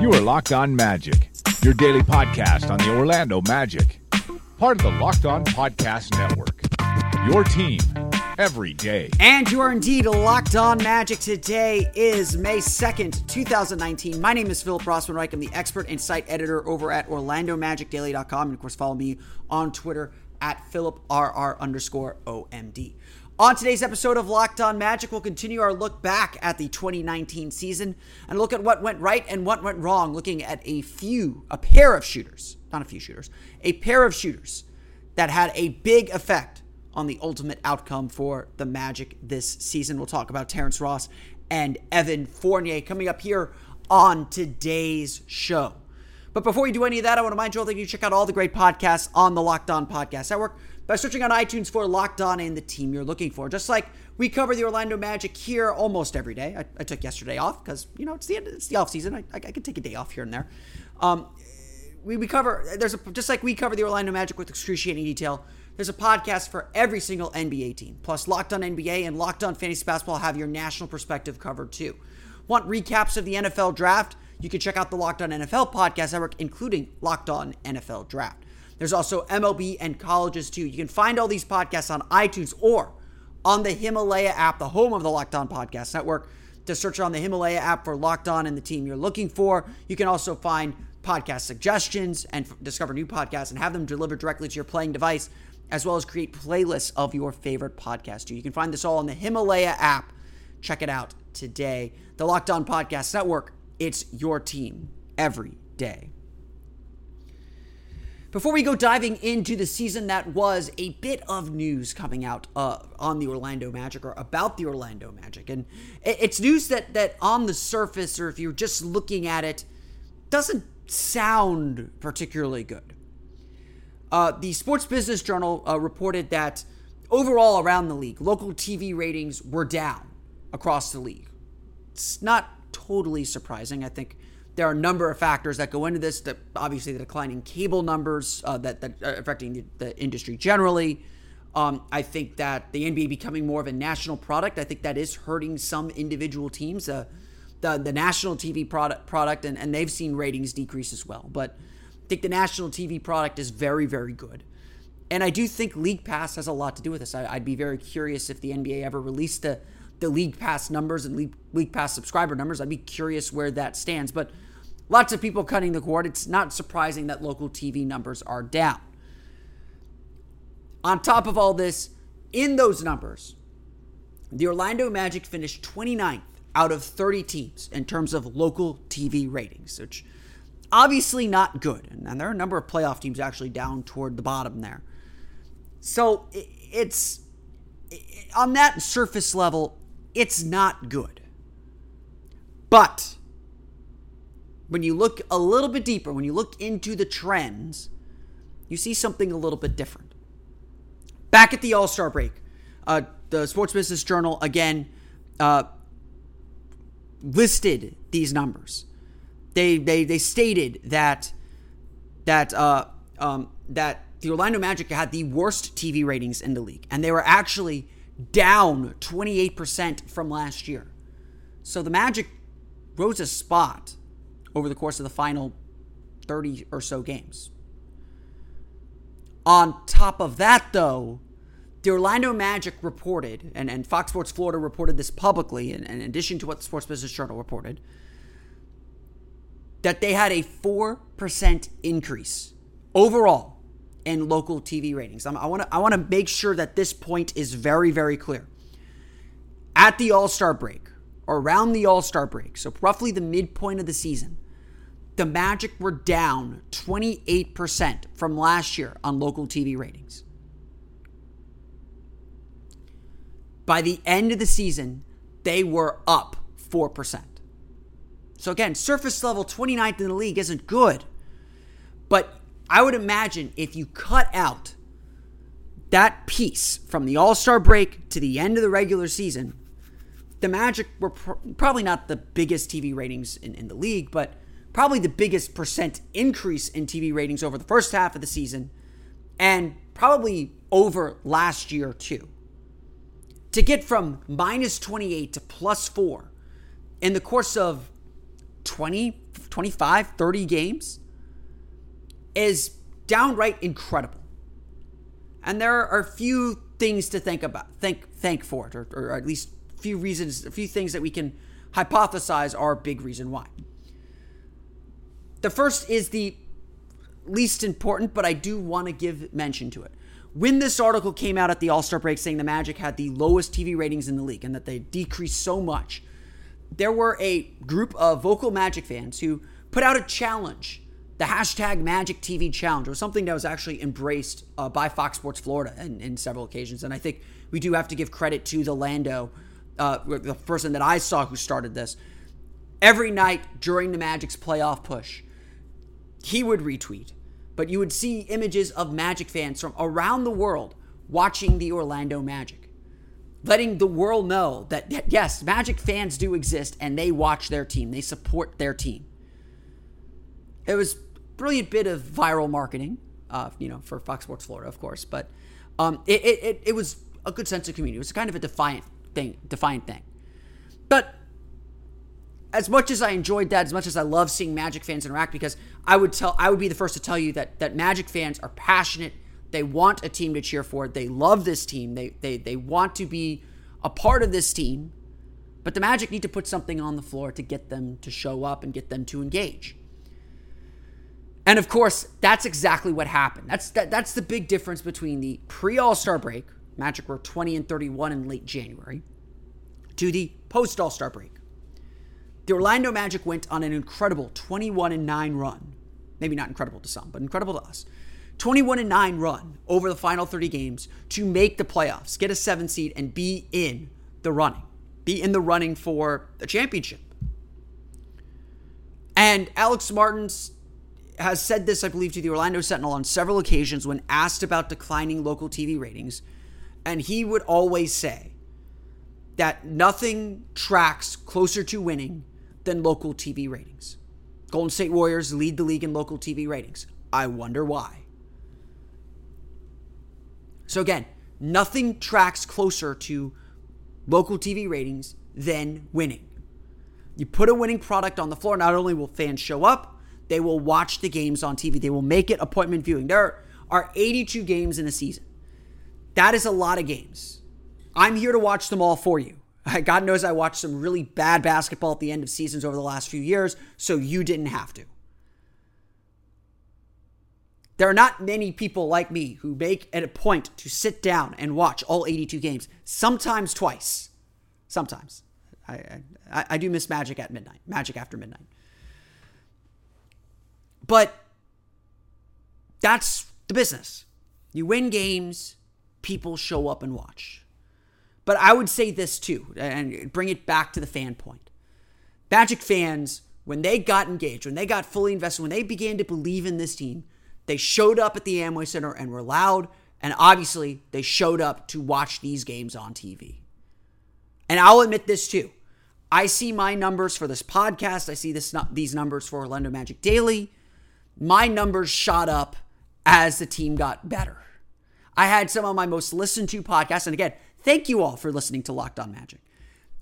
You are Locked On Magic, your daily podcast on the Orlando Magic, part of the Locked On Podcast Network. Your team every day. And you are indeed locked on magic. Today is May 2nd, 2019. My name is Philip Rossman-Reich. I'm the expert and site editor over at OrlandoMagicDaily.com. And of course, follow me on Twitter at PhilipRR underscore OMD. On today's episode of Locked On Magic, we'll continue our look back at the 2019 season and look at what went right and what went wrong, looking at a few, a pair of shooters, not a few shooters, a pair of shooters that had a big effect on the ultimate outcome for the Magic this season. We'll talk about Terrence Ross and Evan Fournier coming up here on today's show. But before we do any of that, I want to remind you all that you check out all the great podcasts on the Locked On Podcast Network by searching on iTunes for Locked On and the team you're looking for. Just like we cover the Orlando Magic here almost every day. I, I took yesterday off because you know it's the end, it's the off season. I, I, I can take a day off here and there. Um, we, we cover there's a just like we cover the Orlando Magic with excruciating detail. There's a podcast for every single NBA team. Plus, Locked On NBA and Locked On Fantasy Basketball have your national perspective covered too. Want recaps of the NFL draft? You can check out the Locked On NFL podcast network, including Locked On NFL Draft. There's also MLB and colleges too. You can find all these podcasts on iTunes or on the Himalaya app, the home of the Locked On Podcast Network. To search on the Himalaya app for Locked On and the team you're looking for. You can also find podcast suggestions and f- discover new podcasts and have them delivered directly to your playing device, as well as create playlists of your favorite podcast too. You can find this all on the Himalaya app. Check it out today. The Locked On Podcast Network. It's your team every day. Before we go diving into the season that was, a bit of news coming out uh, on the Orlando Magic or about the Orlando Magic, and it's news that that on the surface, or if you're just looking at it, doesn't sound particularly good. Uh, the Sports Business Journal uh, reported that overall around the league, local TV ratings were down across the league. It's not totally surprising. I think there are a number of factors that go into this. That obviously the declining cable numbers uh, that that are affecting the, the industry generally. Um, I think that the NBA becoming more of a national product. I think that is hurting some individual teams. Uh, the the national TV product product and, and they've seen ratings decrease as well. But I think the national TV product is very very good. And I do think League Pass has a lot to do with this. I, I'd be very curious if the NBA ever released the the League Pass numbers and League, League Pass subscriber numbers. I'd be curious where that stands. But lots of people cutting the cord. It's not surprising that local TV numbers are down. On top of all this, in those numbers, the Orlando Magic finished 29th out of 30 teams in terms of local TV ratings, which obviously not good. And there are a number of playoff teams actually down toward the bottom there. So it's on that surface level, it's not good. But when you look a little bit deeper, when you look into the trends, you see something a little bit different. Back at the All Star break, uh, the Sports Business Journal again uh, listed these numbers. They they they stated that that uh, um, that the Orlando Magic had the worst TV ratings in the league, and they were actually down 28% from last year. So the Magic rose a spot over the course of the final 30 or so games. On top of that, though, the Orlando Magic reported, and, and Fox Sports Florida reported this publicly, in, in addition to what the Sports Business Journal reported, that they had a 4% increase overall in local TV ratings. I want to I want to make sure that this point is very very clear. At the All-Star break, or around the All-Star break, so roughly the midpoint of the season, the Magic were down 28% from last year on local TV ratings. By the end of the season, they were up 4%. So again, surface level 29th in the league isn't good. But I would imagine if you cut out that piece from the All Star break to the end of the regular season, the Magic were pr- probably not the biggest TV ratings in, in the league, but probably the biggest percent increase in TV ratings over the first half of the season and probably over last year too. To get from minus 28 to plus 4 in the course of 20, 25, 30 games is downright incredible. And there are a few things to think about, think, thank for it, or, or at least few reasons, a few things that we can hypothesize are a big reason why. The first is the least important, but I do want to give mention to it. When this article came out at the All Star break saying the Magic had the lowest TV ratings in the league and that they decreased so much, there were a group of vocal Magic fans who put out a challenge. The hashtag Magic TV Challenge was something that was actually embraced uh, by Fox Sports Florida in, in, several occasions. And I think we do have to give credit to the Lando, uh, the person that I saw who started this. Every night during the Magic's playoff push, he would retweet, but you would see images of Magic fans from around the world watching the Orlando Magic, letting the world know that, yes, Magic fans do exist and they watch their team, they support their team. It was brilliant bit of viral marketing, uh, you know, for Fox Sports Florida, of course, but um, it, it, it was a good sense of community. It was kind of a defiant thing, defiant thing. But as much as I enjoyed that, as much as I love seeing Magic fans interact, because I would tell, I would be the first to tell you that that Magic fans are passionate. They want a team to cheer for. They love this team. They they they want to be a part of this team. But the Magic need to put something on the floor to get them to show up and get them to engage. And of course, that's exactly what happened. That's that, that's the big difference between the pre All Star break, Magic were 20 and 31 in late January, to the post All Star break the Orlando Magic went on an incredible 21 and 9 run. Maybe not incredible to some, but incredible to us. 21 and 9 run over the final 30 games to make the playoffs, get a 7 seed and be in the running. Be in the running for the championship. And Alex Martins has said this, I believe, to the Orlando Sentinel on several occasions when asked about declining local TV ratings. And he would always say that nothing tracks closer to winning than local TV ratings. Golden State Warriors lead the league in local TV ratings. I wonder why. So, again, nothing tracks closer to local TV ratings than winning. You put a winning product on the floor, not only will fans show up, they will watch the games on TV. They will make it appointment viewing. There are 82 games in a season. That is a lot of games. I'm here to watch them all for you. God knows I watched some really bad basketball at the end of seasons over the last few years, so you didn't have to. There are not many people like me who make it a point to sit down and watch all 82 games, sometimes twice. Sometimes. I, I, I do miss Magic at midnight, Magic after midnight. But that's the business. You win games, people show up and watch. But I would say this too, and bring it back to the fan point. Magic fans, when they got engaged, when they got fully invested, when they began to believe in this team, they showed up at the Amway Center and were loud. And obviously, they showed up to watch these games on TV. And I'll admit this too. I see my numbers for this podcast. I see this these numbers for Orlando Magic Daily. My numbers shot up as the team got better. I had some of my most listened to podcasts, and again, Thank you all for listening to Locked On Magic.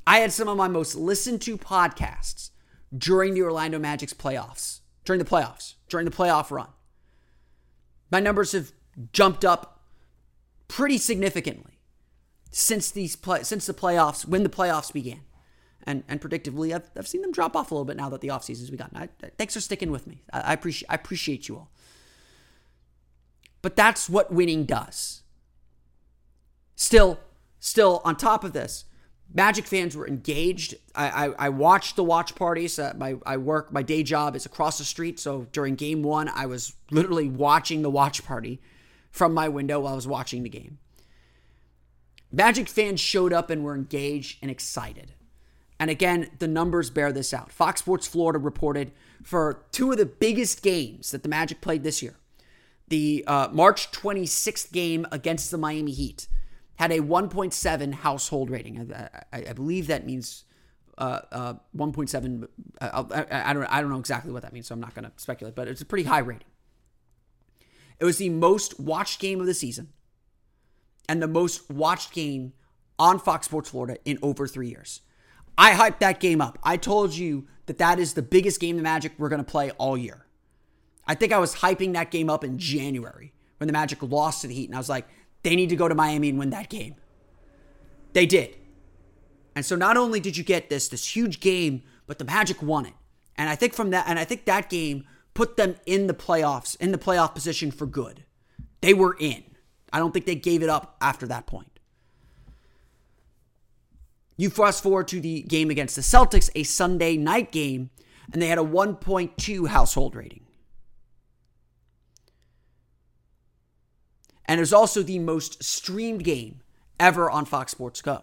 I had some of my most listened to podcasts during the Orlando Magic's playoffs, during the playoffs, during the playoff run. My numbers have jumped up pretty significantly since these play, since the playoffs, when the playoffs began. And, and predictably, I've, I've seen them drop off a little bit now that the off offseason's begun. I, thanks for sticking with me. I, I, appreciate, I appreciate you all. But that's what winning does. Still, Still, on top of this, Magic fans were engaged. I, I, I watched the watch parties. Uh, my I work my day job is across the street, so during Game One, I was literally watching the watch party from my window while I was watching the game. Magic fans showed up and were engaged and excited. And again, the numbers bear this out. Fox Sports Florida reported for two of the biggest games that the Magic played this year. The uh, March 26th game against the Miami Heat had a 1.7 household rating. I, I, I believe that means uh, uh, 1.7. Uh, I, I, don't, I don't know exactly what that means, so I'm not going to speculate, but it's a pretty high rating. It was the most watched game of the season and the most watched game on Fox Sports Florida in over three years. I hyped that game up. I told you that that is the biggest game the Magic we're going to play all year. I think I was hyping that game up in January when the Magic lost to the Heat, and I was like, they need to go to Miami and win that game. They did. And so not only did you get this this huge game, but the Magic won it. And I think from that and I think that game put them in the playoffs, in the playoff position for good. They were in. I don't think they gave it up after that point. You fast forward to the game against the Celtics, a Sunday night game, and they had a 1.2 household rating. And it was also the most streamed game ever on Fox Sports Go.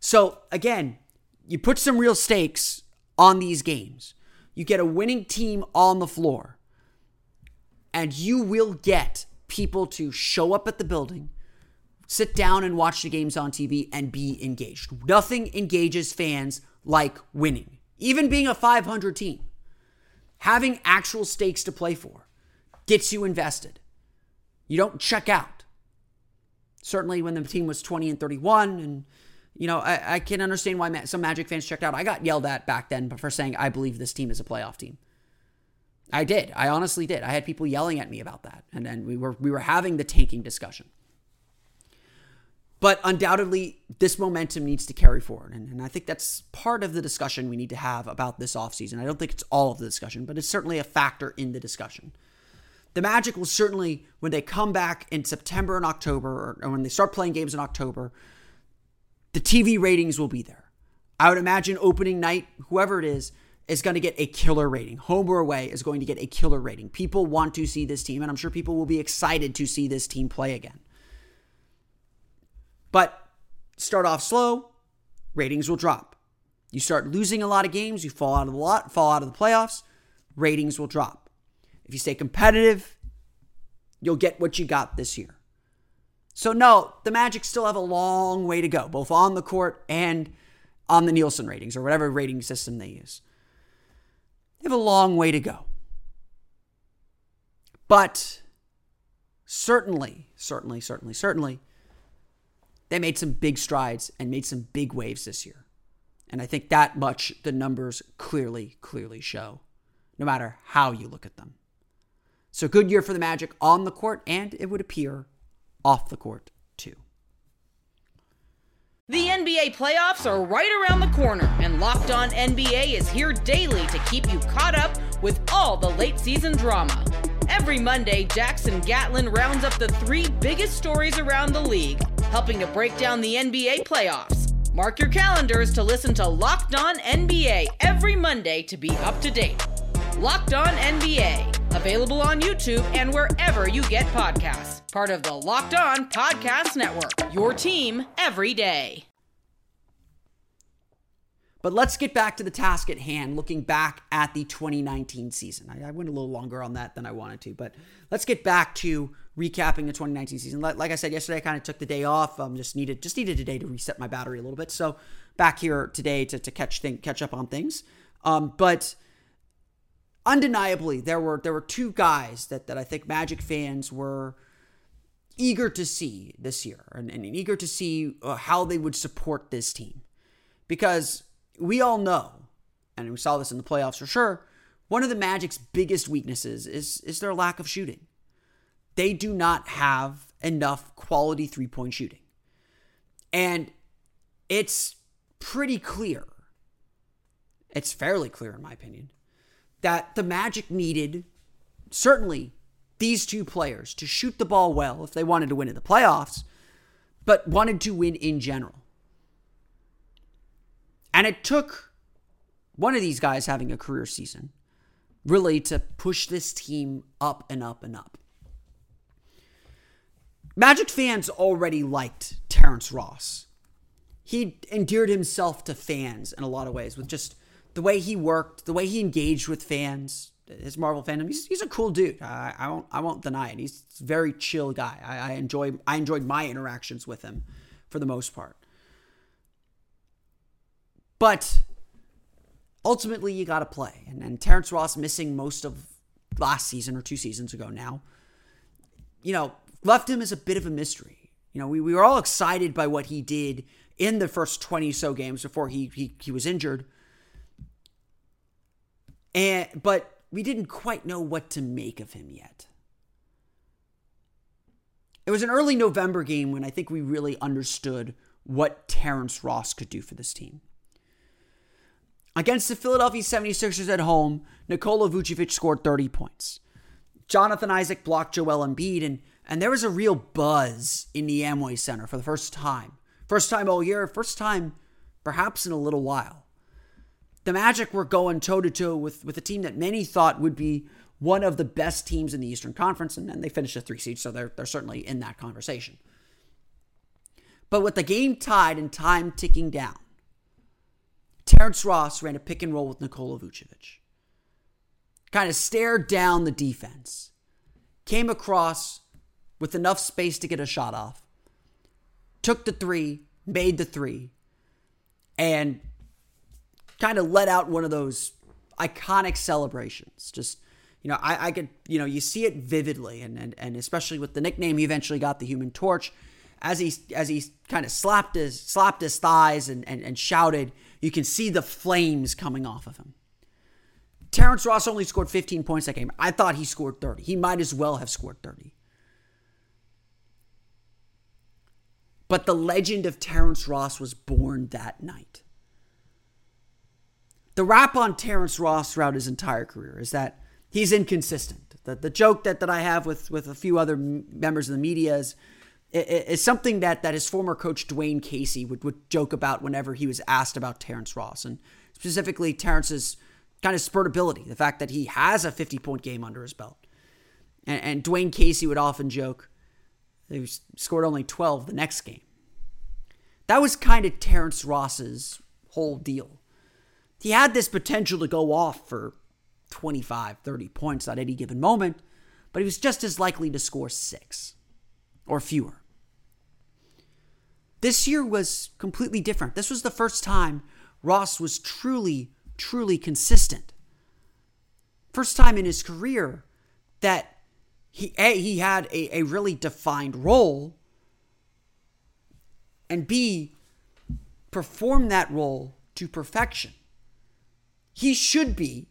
So, again, you put some real stakes on these games. You get a winning team on the floor, and you will get people to show up at the building, sit down and watch the games on TV and be engaged. Nothing engages fans like winning, even being a 500 team. Having actual stakes to play for gets you invested. You don't check out. Certainly, when the team was 20 and 31, and you know, I, I can understand why some Magic fans checked out. I got yelled at back then for saying I believe this team is a playoff team. I did. I honestly did. I had people yelling at me about that, and then we were we were having the tanking discussion. But undoubtedly, this momentum needs to carry forward. And, and, I think that's part of the discussion we need to have about this offseason. I don't think it's all of the discussion, but it's certainly a factor in the discussion. The Magic will certainly, when they come back in September and October, or when they start playing games in October, the TV ratings will be there. I would imagine opening night, whoever it is, is going to get a killer rating. Home or away is going to get a killer rating. People want to see this team, and I'm sure people will be excited to see this team play again. But start off slow, ratings will drop. You start losing a lot of games, you fall out of the lot, fall out of the playoffs, ratings will drop. If you stay competitive, you'll get what you got this year. So no, the Magic still have a long way to go, both on the court and on the Nielsen ratings or whatever rating system they use. They have a long way to go. But certainly, certainly, certainly, certainly, they made some big strides and made some big waves this year. And I think that much the numbers clearly, clearly show, no matter how you look at them. So, good year for the Magic on the court, and it would appear off the court, too. The NBA playoffs are right around the corner, and Locked On NBA is here daily to keep you caught up with all the late season drama. Every Monday, Jackson Gatlin rounds up the three biggest stories around the league, helping to break down the NBA playoffs. Mark your calendars to listen to Locked On NBA every Monday to be up to date. Locked On NBA, available on YouTube and wherever you get podcasts. Part of the Locked On Podcast Network, your team every day. But let's get back to the task at hand, looking back at the 2019 season. I, I, went a little longer on that than I wanted to, but let's get back to recapping the 2019 season. Like, I said yesterday, I kind of took the day off. Um, just needed just needed a day to reset my battery a little bit. So back here today to, to catch thing, catch up on things. Um, but undeniably, there were there were two guys that that I think Magic fans were eager to see this year, and, and eager to see uh, how they would support this team, because we all know, and we saw this in the playoffs for sure, one of the Magic's biggest weaknesses is, is their lack of shooting. They do not have enough quality three point shooting. And it's pretty clear, it's fairly clear, in my opinion, that the Magic needed certainly these two players to shoot the ball well if they wanted to win in the playoffs, but wanted to win in general. And it took one of these guys having a career season really to push this team up and up and up. Magic fans already liked Terrence Ross. he endeared himself to fans in a lot of ways with just the way he worked, the way he engaged with fans, his Marvel fandom. He's, he's a cool dude. I, I won't I won't deny it. He's a very chill guy. I, I enjoy I enjoyed my interactions with him for the most part. But ultimately, you got to play. And, and Terrence Ross missing most of last season or two seasons ago now, you know, left him as a bit of a mystery. You know, we, we were all excited by what he did in the first 20 so games before he, he, he was injured. And, but we didn't quite know what to make of him yet. It was an early November game when I think we really understood what Terrence Ross could do for this team. Against the Philadelphia 76ers at home, Nikola Vucevic scored 30 points. Jonathan Isaac blocked Joel Embiid, and, and there was a real buzz in the Amway Center for the first time. First time all year, first time perhaps in a little while. The Magic were going toe to toe with with a team that many thought would be one of the best teams in the Eastern Conference, and then they finished a three seed, so they're, they're certainly in that conversation. But with the game tied and time ticking down, Terrence Ross ran a pick and roll with Nikola Vucevic. Kind of stared down the defense. Came across with enough space to get a shot off. Took the three, made the three, and kind of let out one of those iconic celebrations. Just, you know, I, I could, you know, you see it vividly, and, and and especially with the nickname he eventually got, the Human Torch, as he as he kind of slapped his slapped his thighs and, and and shouted, you can see the flames coming off of him. Terrence Ross only scored 15 points that game. I thought he scored 30. He might as well have scored 30. But the legend of Terrence Ross was born that night. The rap on Terrence Ross throughout his entire career is that he's inconsistent. The, the joke that, that I have with, with a few other members of the media is is something that, that his former coach Dwane Casey would, would joke about whenever he was asked about Terrence Ross and specifically Terrence's kind of spurtability, the fact that he has a 50 point game under his belt. And, and Dwane Casey would often joke he scored only 12 the next game. That was kind of Terrence Ross's whole deal. He had this potential to go off for 25, 30 points at any given moment, but he was just as likely to score six or fewer. This year was completely different. This was the first time Ross was truly, truly consistent. First time in his career that he A, he had a, a really defined role, and B, perform that role to perfection. He should be,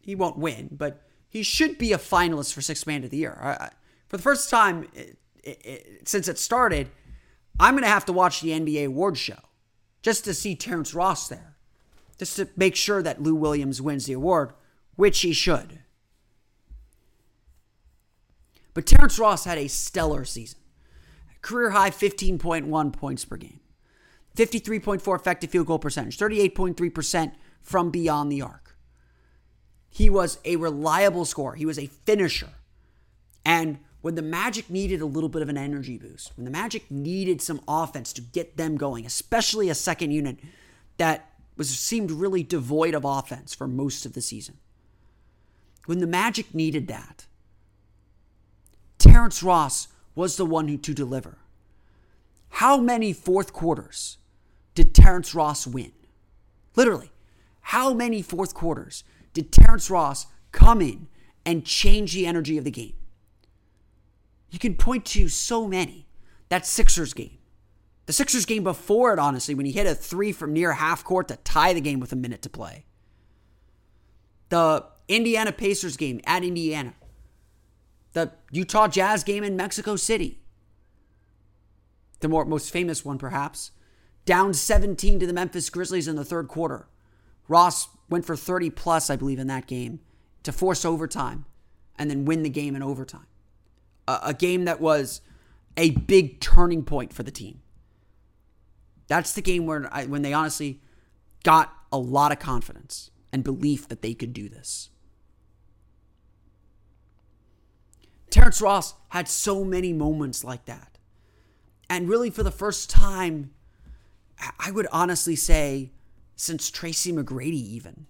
he won't win, but he should be a finalist for Sixth Man of the Year for the first time it, it, since it started, I'm going to have to watch the NBA award show just to see Terrence Ross there, just to make sure that Lou Williams wins the award, which he should. But Terrence Ross had a stellar season. Career high 15.1 points per game, 53.4 effective field goal percentage, 38.3% from beyond the arc. He was a reliable scorer, he was a finisher. And when the Magic needed a little bit of an energy boost, when the Magic needed some offense to get them going, especially a second unit that was seemed really devoid of offense for most of the season. When the Magic needed that, Terrence Ross was the one who to deliver. How many fourth quarters did Terrence Ross win? Literally, how many fourth quarters did Terrence Ross come in and change the energy of the game? You can point to so many. That Sixers game. The Sixers game before it, honestly, when he hit a three from near half court to tie the game with a minute to play. The Indiana Pacers game at Indiana. The Utah Jazz game in Mexico City. The more, most famous one, perhaps. Down 17 to the Memphis Grizzlies in the third quarter. Ross went for 30 plus, I believe, in that game to force overtime and then win the game in overtime a, a game that was a big turning point for the team. That's the game where I, when they honestly got a lot of confidence and belief that they could do this. Terrence Ross had so many moments like that. And really, for the first time, I would honestly say since Tracy McGrady, even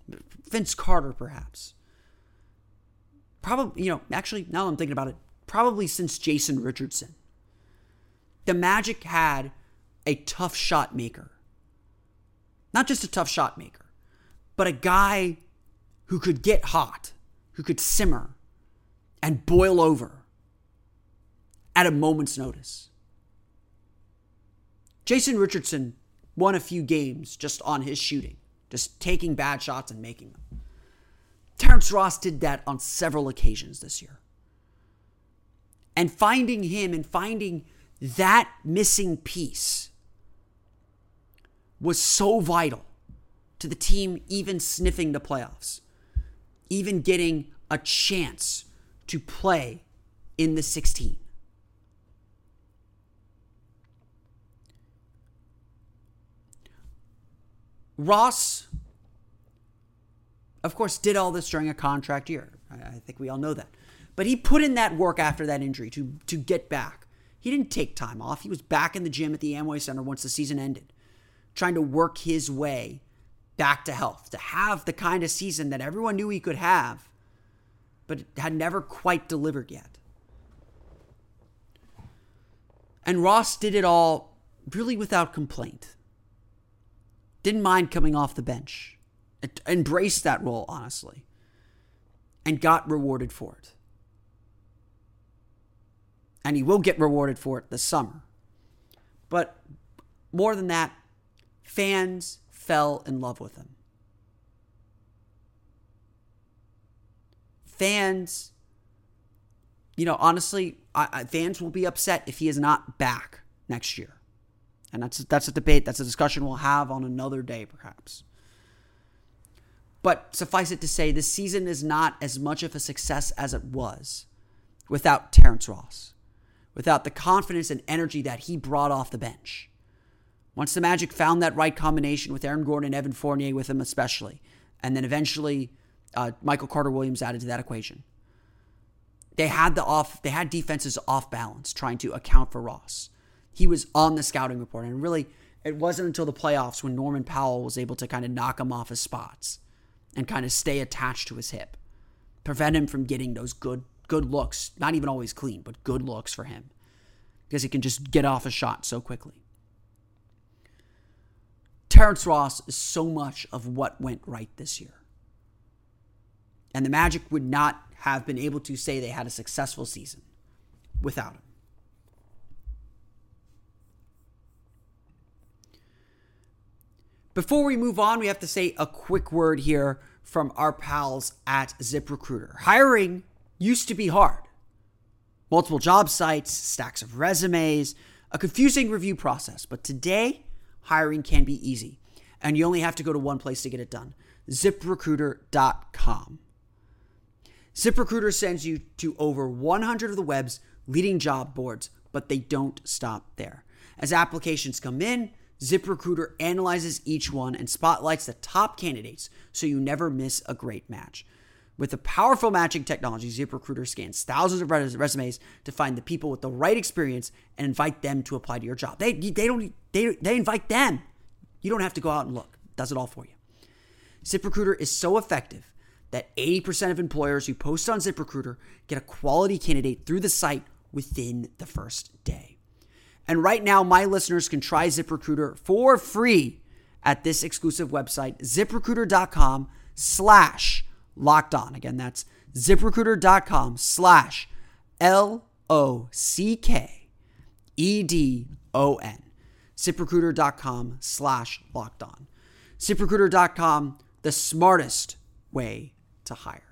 Vince Carter, perhaps. Probably, you know, actually, now I'm thinking about it, probably since Jason Richardson. The Magic had a tough shot maker. Not just a tough shot maker, but a guy who could get hot, who could simmer and boil over at a moment's notice. Jason Richardson won a few games just on his shooting, just taking bad shots and making them. Terrence Ross did that on several occasions this year. And finding him and finding that missing piece was so vital to the team even sniffing the playoffs, even getting a chance to play in the 16. Ross, of course, did all this during a contract year. I think we all know that. But he put in that work after that injury to, to get back. He didn't take time off. He was back in the gym at the Amway Center once the season ended, trying to work his way back to health, to have the kind of season that everyone knew he could have, but had never quite delivered yet. And Ross did it all really without complaint. Didn't mind coming off the bench. Embraced that role, honestly. And got rewarded for it. And he will get rewarded for it this summer. But more than that, fans fell in love with him. Fans, you know, honestly, I, I, fans will be upset if he is not back next year. And that's that's a debate, that's a discussion we'll have on another day, perhaps. But suffice it to say, this season is not as much of a success as it was without Terrence Ross, without the confidence and energy that he brought off the bench. Once the Magic found that right combination with Aaron Gordon and Evan Fournier with him, especially, and then eventually uh, Michael Carter Williams added to that equation, they had the off, they had defenses off balance, trying to account for Ross he was on the scouting report. And really, it wasn't until the playoffs when Norman Powell was able to kind of knock him off his spots and kind of stay attached to his hip, prevent him from getting those good good looks, not even always clean, but good looks for him because he can just get off a shot so quickly. Terrence Ross is so much of what went right this year. And the Magic would not have been able to say they had a successful season without him. Before we move on, we have to say a quick word here from our pals at ZipRecruiter. Hiring used to be hard. Multiple job sites, stacks of resumes, a confusing review process. But today, hiring can be easy. And you only have to go to one place to get it done ziprecruiter.com. ZipRecruiter sends you to over 100 of the web's leading job boards, but they don't stop there. As applications come in, ZipRecruiter analyzes each one and spotlights the top candidates so you never miss a great match. With the powerful matching technology, ZipRecruiter scans thousands of resumes to find the people with the right experience and invite them to apply to your job. They, they don't they, they invite them. You don't have to go out and look. It does it all for you. ZipRecruiter is so effective that 80% of employers who post on ZipRecruiter get a quality candidate through the site within the first day. And right now, my listeners can try ZipRecruiter for free at this exclusive website, ziprecruiter.com slash locked on. Again, that's ziprecruiter.com slash L O C K E D O N. ZipRecruiter.com slash locked on. ZipRecruiter.com, the smartest way to hire.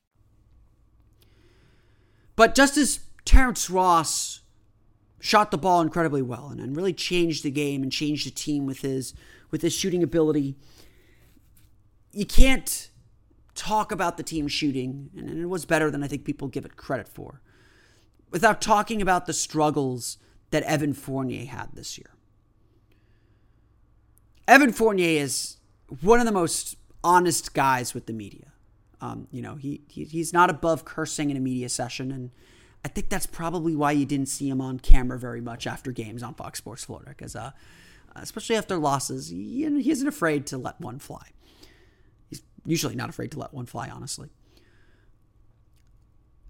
But just as Terrence Ross shot the ball incredibly well and, and really changed the game and changed the team with his with his shooting ability. You can't talk about the team shooting, and it was better than I think people give it credit for, without talking about the struggles that Evan Fournier had this year. Evan Fournier is one of the most honest guys with the media. Um, you know, he, he he's not above cursing in a media session, and I think that's probably why you didn't see him on camera very much after games on Fox Sports Florida, because uh, especially after losses, he, he isn't afraid to let one fly. He's usually not afraid to let one fly, honestly.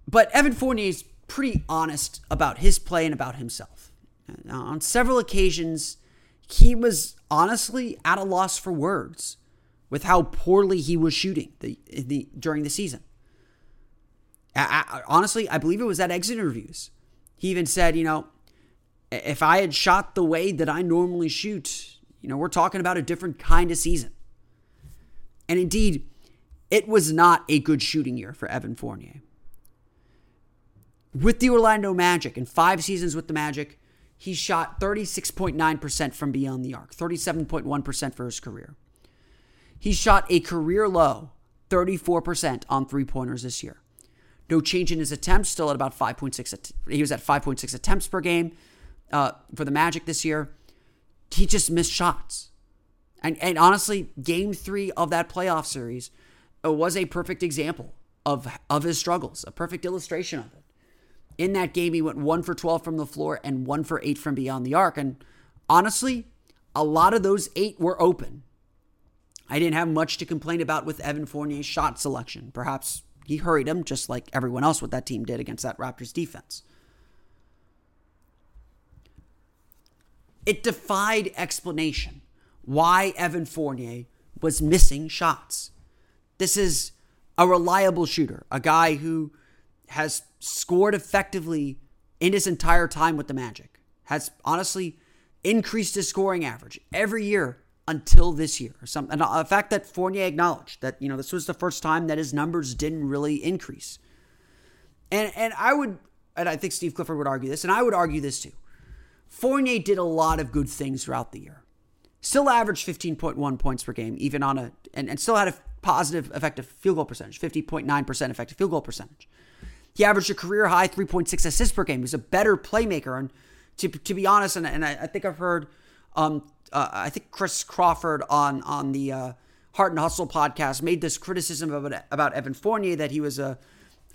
But Evan Fournier is pretty honest about his play and about himself. Uh, on several occasions, he was honestly at a loss for words with how poorly he was shooting the, the during the season. I, I, honestly, I believe it was at exit interviews. He even said, you know, if I had shot the way that I normally shoot, you know, we're talking about a different kind of season. And indeed, it was not a good shooting year for Evan Fournier. With the Orlando Magic, in five seasons with the Magic, he shot 36.9% from beyond the arc, 37.1% for his career. He shot a career low 34% on three pointers this year. No change in his attempts, still at about 5.6. He was at 5.6 attempts per game uh, for the Magic this year. He just missed shots. And, and honestly, game three of that playoff series uh, was a perfect example of, of his struggles, a perfect illustration of it. In that game, he went one for 12 from the floor and one for eight from beyond the arc. And honestly, a lot of those eight were open. I didn't have much to complain about with Evan Fournier's shot selection. Perhaps he hurried him just like everyone else what that team did against that Raptors defense. It defied explanation why Evan Fournier was missing shots. This is a reliable shooter, a guy who has scored effectively in his entire time with the Magic, has honestly increased his scoring average every year until this year. Some, and a fact that Fournier acknowledged that you know this was the first time that his numbers didn't really increase. And and I would, and I think Steve Clifford would argue this, and I would argue this too. Fournier did a lot of good things throughout the year. Still averaged 15.1 points per game, even on a, and, and still had a positive effective field goal percentage, 50.9% effective field goal percentage. He averaged a career high 3.6 assists per game. He was a better playmaker. And to, to be honest, and, and I, I think I've heard, um, uh, I think Chris Crawford on on the uh, Heart and Hustle podcast made this criticism about, about Evan Fournier that he was a,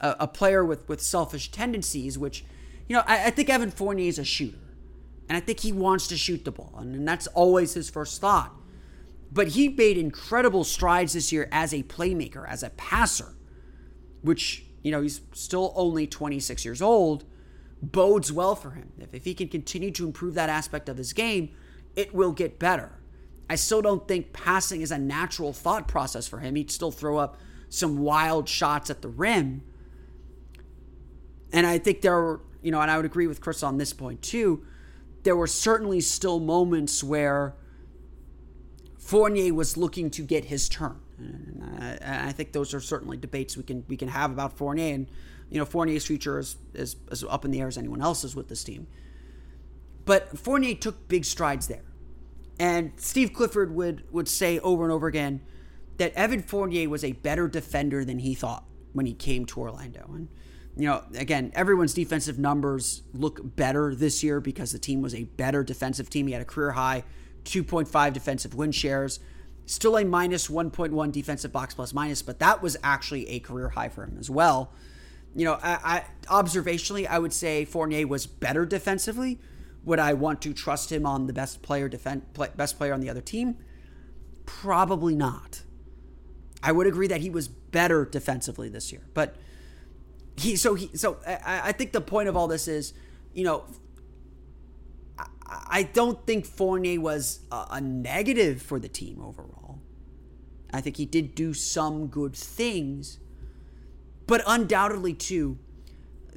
a, a player with, with selfish tendencies, which, you know, I, I think Evan Fournier is a shooter. And I think he wants to shoot the ball. And, and that's always his first thought. But he made incredible strides this year as a playmaker, as a passer, which, you know, he's still only 26 years old, bodes well for him. If, if he can continue to improve that aspect of his game, it will get better. I still don't think passing is a natural thought process for him. He'd still throw up some wild shots at the rim. And I think there are, you know, and I would agree with Chris on this point too. There were certainly still moments where Fournier was looking to get his turn. And I, think those are certainly debates we can we can have about Fournier, and you know Fournier's future is, is as up in the air as anyone else's with this team. But Fournier took big strides there, and Steve Clifford would would say over and over again that Evan Fournier was a better defender than he thought when he came to Orlando. And you know, again, everyone's defensive numbers look better this year because the team was a better defensive team. He had a career high 2.5 defensive win shares. Still a minus 1.1 defensive box plus minus, but that was actually a career high for him as well. You know, I, I observationally, I would say Fournier was better defensively. Would I want to trust him on the best player defense, best player on the other team? Probably not. I would agree that he was better defensively this year, but he so he so I, I think the point of all this is, you know, I don't think Fournier was a, a negative for the team overall. I think he did do some good things, but undoubtedly, too,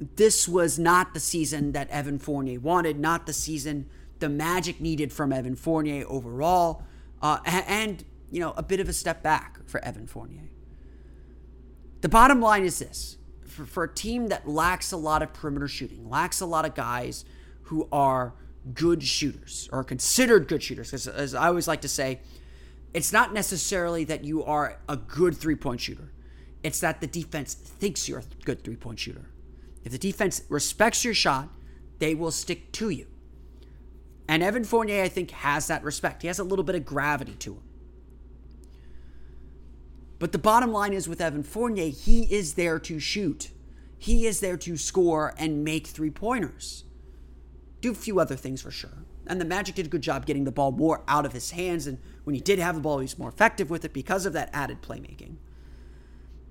this was not the season that Evan Fournier wanted, not the season the Magic needed from Evan Fournier overall, uh, and, you know, a bit of a step back for Evan Fournier. The bottom line is this for, for a team that lacks a lot of perimeter shooting, lacks a lot of guys who are good shooters or considered good shooters. Because as I always like to say, it's not necessarily that you are a good three point shooter, it's that the defense thinks you're a good three point shooter. If the defense respects your shot, they will stick to you. And Evan Fournier, I think, has that respect. He has a little bit of gravity to him. But the bottom line is with Evan Fournier, he is there to shoot. He is there to score and make three pointers. Do a few other things for sure. And the Magic did a good job getting the ball more out of his hands. And when he did have the ball, he was more effective with it because of that added playmaking.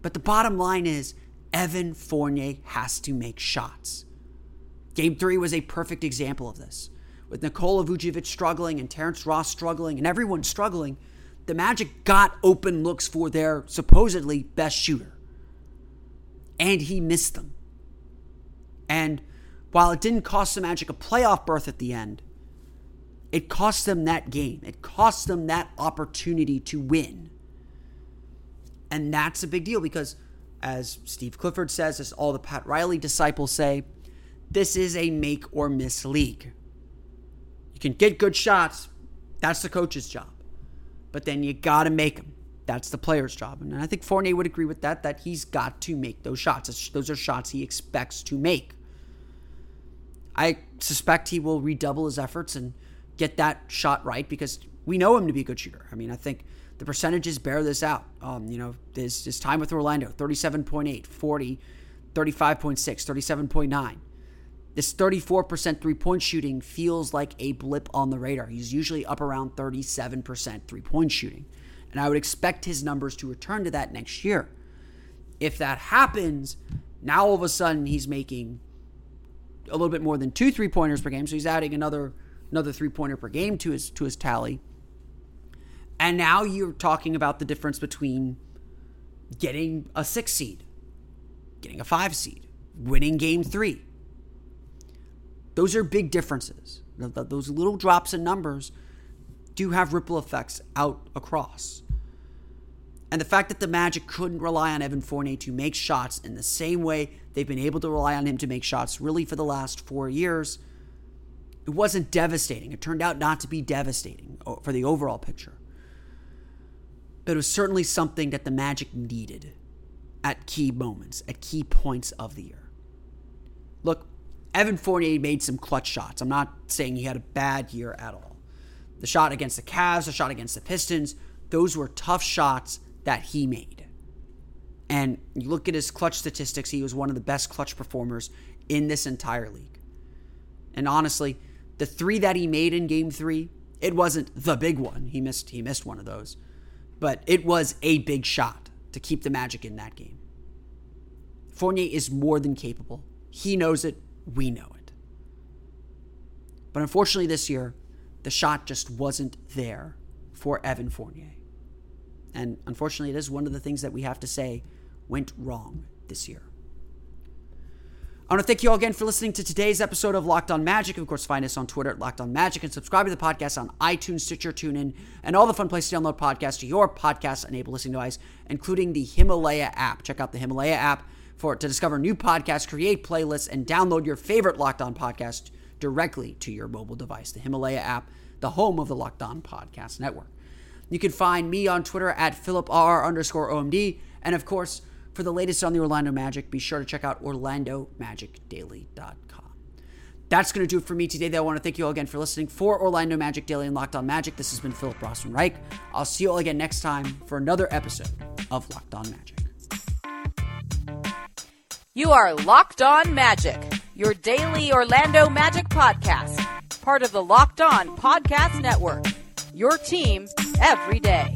But the bottom line is Evan Fournier has to make shots. Game three was a perfect example of this. With Nikola Vucevic struggling and Terrence Ross struggling and everyone struggling, the Magic got open looks for their supposedly best shooter. And he missed them. And while it didn't cost the Magic a playoff berth at the end, it cost them that game. It cost them that opportunity to win. And that's a big deal because, as Steve Clifford says, as all the Pat Riley disciples say, this is a make or miss league. You can get good shots, that's the coach's job. But then you got to make them. That's the player's job. And I think Fournier would agree with that, that he's got to make those shots. Those are shots he expects to make. I suspect he will redouble his efforts and get that shot right because we know him to be a good shooter. I mean, I think the percentages bear this out. Um, you know, his, time with Orlando 37.8, 40, 35.6, 37.9. This 34% three point shooting feels like a blip on the radar. He's usually up around 37% three point shooting. And I would expect his numbers to return to that next year. If that happens, now all of a sudden he's making a little bit more than two three pointers per game. So he's adding another another three pointer per game to his to his tally. And now you're talking about the difference between getting a six seed, getting a five seed, winning game three. Those are big differences. Those little drops in numbers do have ripple effects out across. And the fact that the Magic couldn't rely on Evan Fournier to make shots in the same way they've been able to rely on him to make shots really for the last four years, it wasn't devastating. It turned out not to be devastating uh, for the overall picture. But it was certainly something that the Magic needed at key moments, at key points of the year. Look, Evan Fournier made some clutch shots. I'm not saying he had a bad year at all. The shot against the Cavs, the shot against the Pistons, those were tough shots that he made. And you look at his clutch statistics, he was one of the best clutch performers in this entire league. And honestly, the three that he made in game three, it wasn't the big one. He missed he missed one of those. But it was a big shot to keep the magic in that game. Fournier is more than capable. He knows it, we know it. But unfortunately this year, the shot just wasn't there for Evan Fournier. And unfortunately, it is one of the things that we have to say went wrong this year. I want to thank you all again for listening to today's episode of Locked On Magic. Of course, find us on Twitter at Locked On Magic and subscribe to the podcast on iTunes, Stitcher, TuneIn, and all the fun places to download podcasts to your podcast-enabled listening device, including the Himalaya app. Check out the Himalaya app for to discover new podcasts, create playlists, and download your favorite Locked On podcast directly to your mobile device. The Himalaya app, the home of the Locked On Podcast Network. You can find me on Twitter at PhilipR underscore OMD. And of course, for the latest on the Orlando Magic, be sure to check out OrlandoMagicDaily.com. That's going to do it for me today. Though I want to thank you all again for listening. For Orlando Magic Daily and Locked On Magic, this has been Philip Rossman Reich. I'll see you all again next time for another episode of Locked On Magic. You are Locked On Magic, your daily Orlando Magic podcast, part of the Locked On Podcast Network. Your team every day.